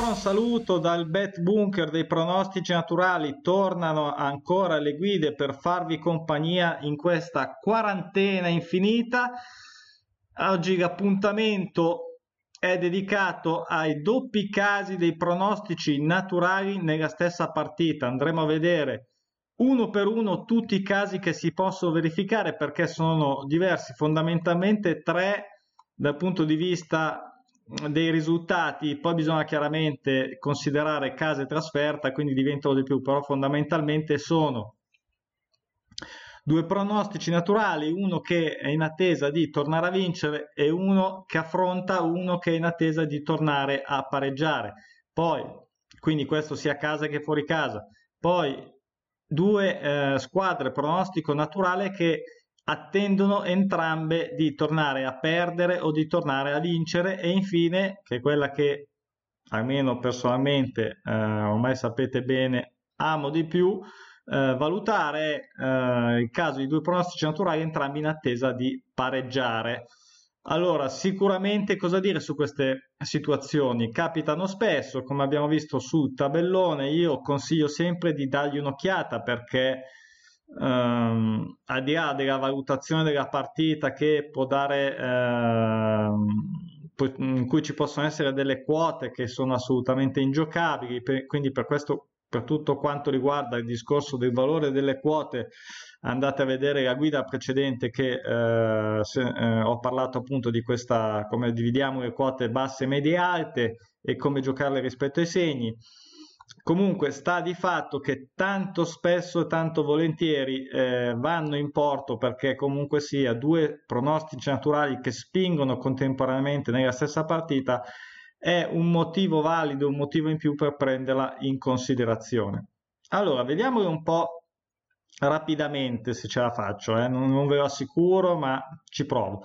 Ancora un saluto dal Bet Bunker dei pronostici naturali. Tornano ancora le guide per farvi compagnia in questa quarantena infinita. Oggi l'appuntamento è dedicato ai doppi casi dei pronostici naturali nella stessa partita. Andremo a vedere uno per uno tutti i casi che si possono verificare perché sono diversi, fondamentalmente tre dal punto di vista dei risultati, poi bisogna chiaramente considerare casa e trasferta, quindi diventano di più, però fondamentalmente sono due pronostici naturali, uno che è in attesa di tornare a vincere e uno che affronta uno che è in attesa di tornare a pareggiare. Poi, quindi questo sia casa che fuori casa. Poi due eh, squadre pronostico naturale che attendono entrambe di tornare a perdere o di tornare a vincere e infine, che è quella che almeno personalmente eh, ormai sapete bene amo di più, eh, valutare eh, il caso di due pronostici naturali entrambi in attesa di pareggiare. Allora, sicuramente cosa dire su queste situazioni? Capitano spesso, come abbiamo visto sul tabellone, io consiglio sempre di dargli un'occhiata perché ehm, al di là della valutazione della partita che può dare, ehm, in cui ci possono essere delle quote che sono assolutamente ingiocabili, per, quindi per questo per tutto quanto riguarda il discorso del valore delle quote andate a vedere la guida precedente che eh, se, eh, ho parlato appunto di questa come dividiamo le quote basse, medie e alte e come giocarle rispetto ai segni Comunque sta di fatto che tanto spesso e tanto volentieri eh, vanno in porto perché comunque sia due pronostici naturali che spingono contemporaneamente nella stessa partita è un motivo valido, un motivo in più per prenderla in considerazione. Allora, vediamolo un po' rapidamente se ce la faccio, eh? non, non ve lo assicuro, ma ci provo.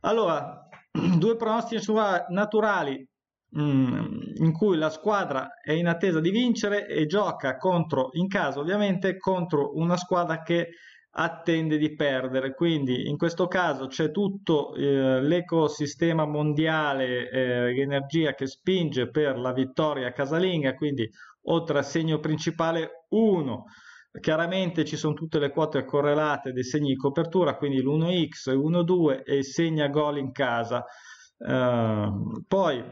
Allora, due pronostici naturali in cui la squadra è in attesa di vincere e gioca contro, in caso ovviamente, contro una squadra che attende di perdere. Quindi in questo caso c'è tutto eh, l'ecosistema mondiale, eh, l'energia che spinge per la vittoria casalinga, quindi oltre al segno principale 1. Chiaramente ci sono tutte le quote correlate dei segni di copertura, quindi l'1x, l'1-2 e segna gol in casa. Uh, poi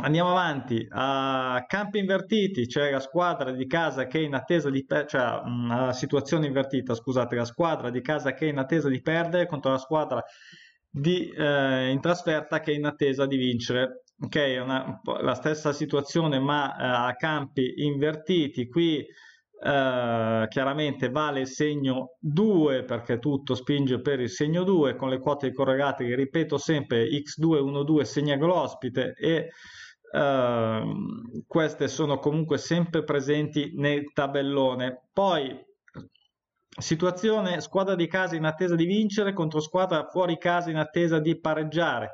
Andiamo avanti, a campi invertiti c'è la squadra di casa che è in attesa di perdere, cioè una situazione invertita, scusate, la squadra di casa che è in attesa di perdere contro la squadra di, eh, in trasferta che è in attesa di vincere. Ok, una, la stessa situazione ma eh, a campi invertiti, qui eh, chiaramente vale il segno 2 perché tutto spinge per il segno 2 con le quote correlate che ripeto sempre x2 1-2 segna l'ospite e Uh, queste sono comunque sempre presenti nel tabellone. Poi situazione squadra di casa in attesa di vincere contro squadra fuori casa in attesa di pareggiare.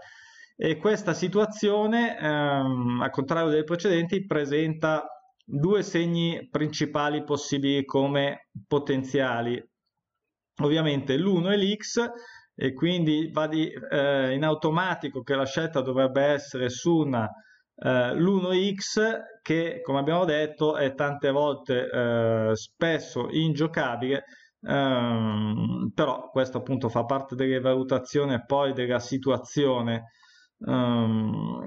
E questa situazione, um, al contrario delle precedenti, presenta due segni principali possibili come potenziali. Ovviamente l'uno è l'X e quindi va di, eh, in automatico che la scelta dovrebbe essere su una Uh, l'1x che come abbiamo detto è tante volte uh, spesso ingiocabile um, però questo appunto fa parte delle valutazioni e poi della situazione um,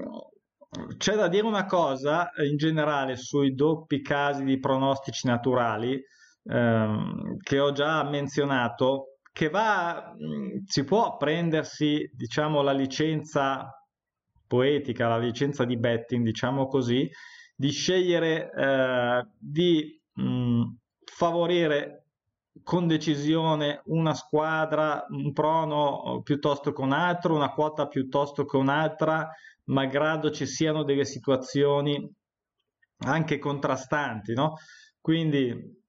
c'è da dire una cosa in generale sui doppi casi di pronostici naturali um, che ho già menzionato che va si può prendersi diciamo la licenza poetica, la licenza di betting, diciamo così, di scegliere eh, di mh, favorire con decisione una squadra, un prono piuttosto che un altro, una quota piuttosto che un'altra, malgrado ci siano delle situazioni anche contrastanti, no? Quindi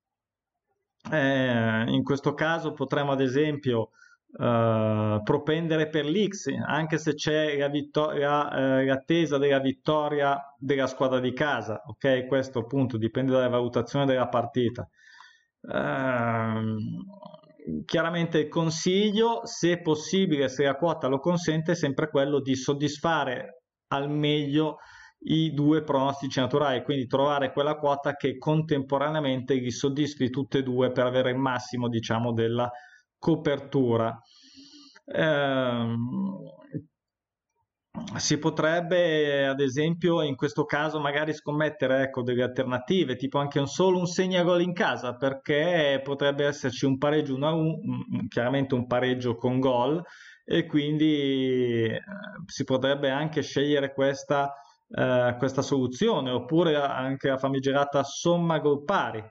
eh, in questo caso potremmo ad esempio uh, propendere per l'X, anche se c'è la vittoria, uh, l'attesa della vittoria della squadra di casa. Ok, questo appunto dipende dalla valutazione della partita. Uh, chiaramente il consiglio, se possibile, se la quota lo consente, è sempre quello di soddisfare al meglio i due pronostici naturali, quindi trovare quella quota che contemporaneamente li soddisfi tutte e due per avere il massimo, diciamo, della copertura. Eh, si potrebbe ad esempio in questo caso magari scommettere ecco, delle alternative tipo anche un solo un segnagol in casa perché potrebbe esserci un pareggio 1 a 1 chiaramente un pareggio con gol e quindi eh, si potrebbe anche scegliere questa, eh, questa soluzione oppure anche la famigerata somma gol pari.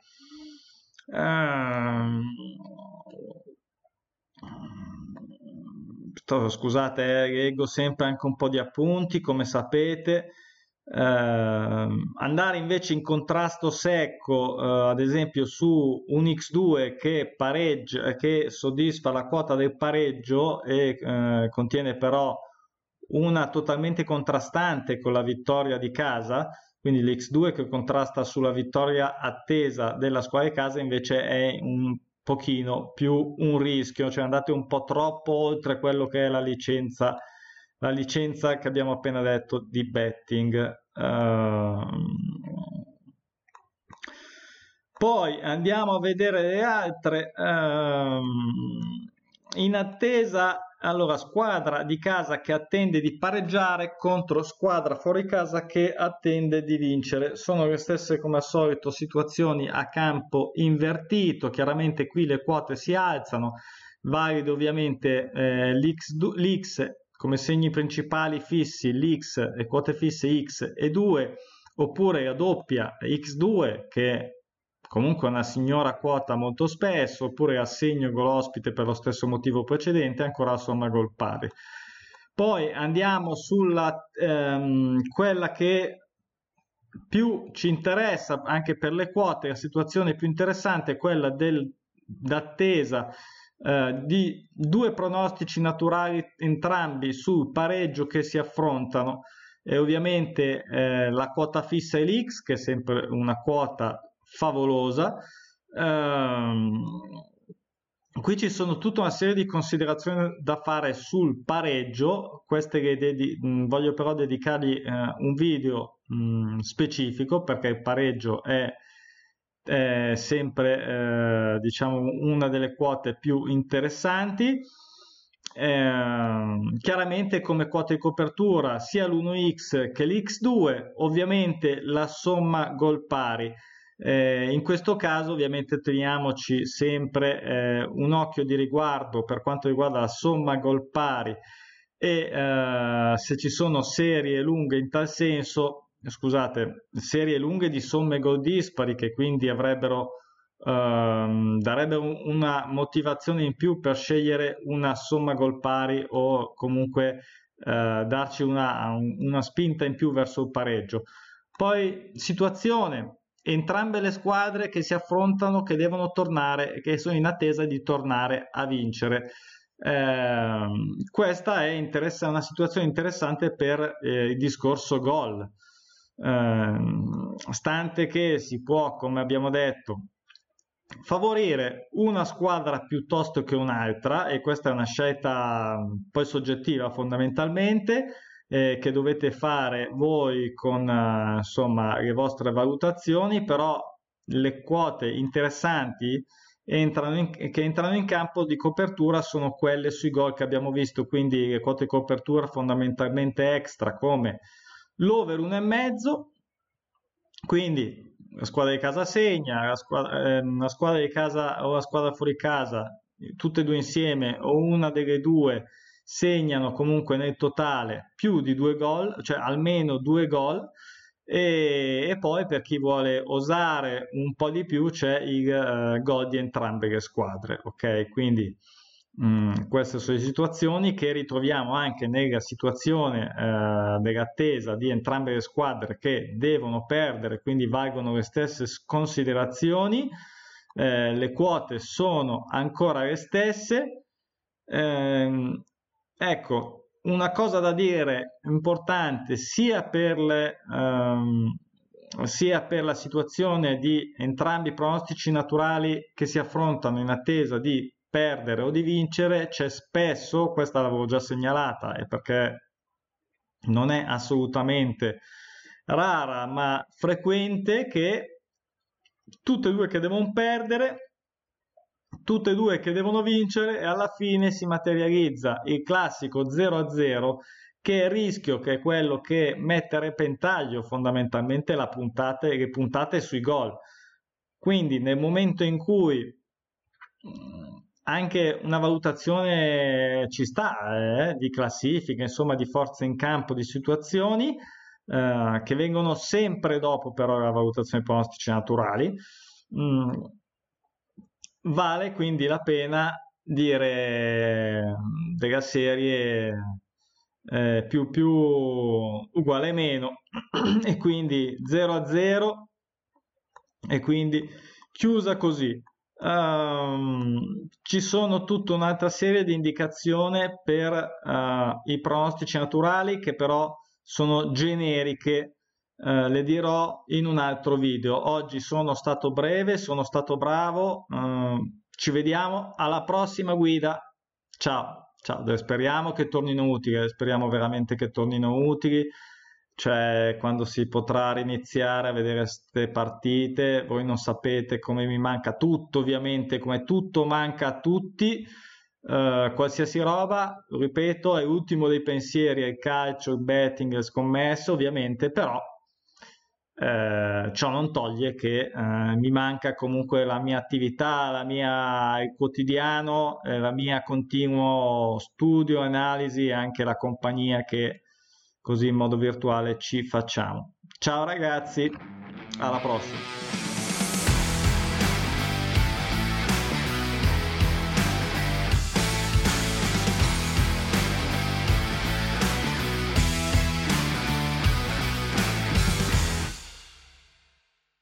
Ehm, scusate, eh, leggo sempre anche un po' di appunti, come sapete. Eh, andare invece in contrasto secco, eh, ad esempio su un X2 che pareggia, che soddisfa la quota del pareggio e eh, contiene però una totalmente contrastante con la vittoria di casa, quindi l'X2 che contrasta sulla vittoria attesa della squadra di casa invece è un pochino più un rischio, cioè andate un po' troppo oltre quello che è la licenza, la licenza che abbiamo appena detto di betting. Uh, poi andiamo a vedere le altre. Uh, in attesa allora, squadra di casa che attende di pareggiare contro squadra fuori casa che attende di vincere. Sono le stesse come al solito situazioni a campo invertito. Chiaramente qui le quote si alzano. Valido ovviamente eh, l'X, l'X come segni principali fissi, l'X e quote fisse X e 2, oppure la doppia X2 che comunque una signora quota molto spesso, oppure assegno gol ospite per lo stesso motivo precedente, ancora somma gol pari. Poi andiamo sulla ehm, quella che più ci interessa anche per le quote, la situazione più interessante è quella d'attesa eh, di due pronostici naturali entrambi sul pareggio che si affrontano e ovviamente eh, la quota fissa è l'X che è sempre una quota favolosa. Ehm, qui ci sono tutta una serie di considerazioni da fare sul pareggio, queste che dedi- mh, voglio però dedicargli eh, un video mh, specifico perché il pareggio è, è sempre eh, diciamo una delle quote più interessanti. Eh, chiaramente come quota di copertura sia l'1x che l'x2 ovviamente la somma gol pari eh, in questo caso ovviamente teniamoci sempre eh, un occhio di riguardo per quanto riguarda la somma gol pari e eh, se ci sono serie lunghe in tal senso, scusate, serie lunghe di somme gol dispari che quindi avrebbero ehm, darebbero una motivazione in più per scegliere una somma gol pari o comunque eh, darci una, una spinta in più verso il pareggio. Poi situazione entrambe le squadre che si affrontano, che devono tornare, che sono in attesa di tornare a vincere. Eh, questa è interessa- una situazione interessante per eh, il discorso gol, eh, stante che si può, come abbiamo detto, favorire una squadra piuttosto che un'altra e questa è una scelta poi soggettiva fondamentalmente eh, che dovete fare voi con eh, insomma, le vostre valutazioni, però le quote interessanti entrano in, che entrano in campo di copertura sono quelle sui gol che abbiamo visto, quindi le quote di copertura fondamentalmente extra come l'over 1,5, quindi la squadra di casa segna, la squadra, eh, la squadra di casa o la squadra fuori casa, tutte e due insieme o una delle due segnano comunque nel totale più di due gol, cioè almeno due gol. E, e, poi per chi vuole osare un po' di più c'è il uh, gol di entrambe le squadre, ok? Quindi mh, mm, queste sono le situazioni che ritroviamo anche nella situazione uh, dell'attesa di entrambe le squadre che devono perdere, quindi valgono le stesse considerazioni. Eh, le quote sono ancora le stesse. Eh, Ecco, una cosa da dire importante sia per, le, um, sia per la situazione di entrambi i pronostici naturali che si affrontano in attesa di perdere o di vincere, c'è spesso, questa l'avevo già segnalata, e perché non è assolutamente rara ma frequente che tutte e due che devono perdere, tutte e due che devono vincere e alla fine si materializza il classico 0-0 che è il rischio che è quello che mette a repentaglio fondamentalmente la puntate, le puntate sui gol. Quindi nel momento in cui mm, anche una valutazione ci sta eh, di classifica, insomma di forza in campo, di situazioni eh, che vengono sempre dopo però la valutazione pronostici naturali. Mm, vale quindi la pena dire della serie eh, più, più uguale meno. E quindi 0 a 0 e quindi chiusa così. Um, ci sono tutta un'altra serie di indicazioni per uh, i pronostici naturali che però sono generiche uh, le dirò in un altro video. Oggi sono stato breve sono stato bravo. Uh, ci vediamo alla prossima guida. Ciao ciao. Speriamo che tornino utili speriamo veramente che tornino utili. Cioè quando si potrà riniziare a vedere queste partite, voi non sapete come mi manca tutto, ovviamente, come tutto manca a tutti, uh, qualsiasi roba, ripeto, è l'ultimo dei pensieri, è il calcio, il betting, il scommesso, ovviamente, però eh, ciò non toglie che eh, mi manca comunque la mia attività, la mia, il quotidiano, eh, la mia continuo studio, analisi e anche la compagnia che così in modo virtuale ci facciamo. Ciao ragazzi, alla prossima.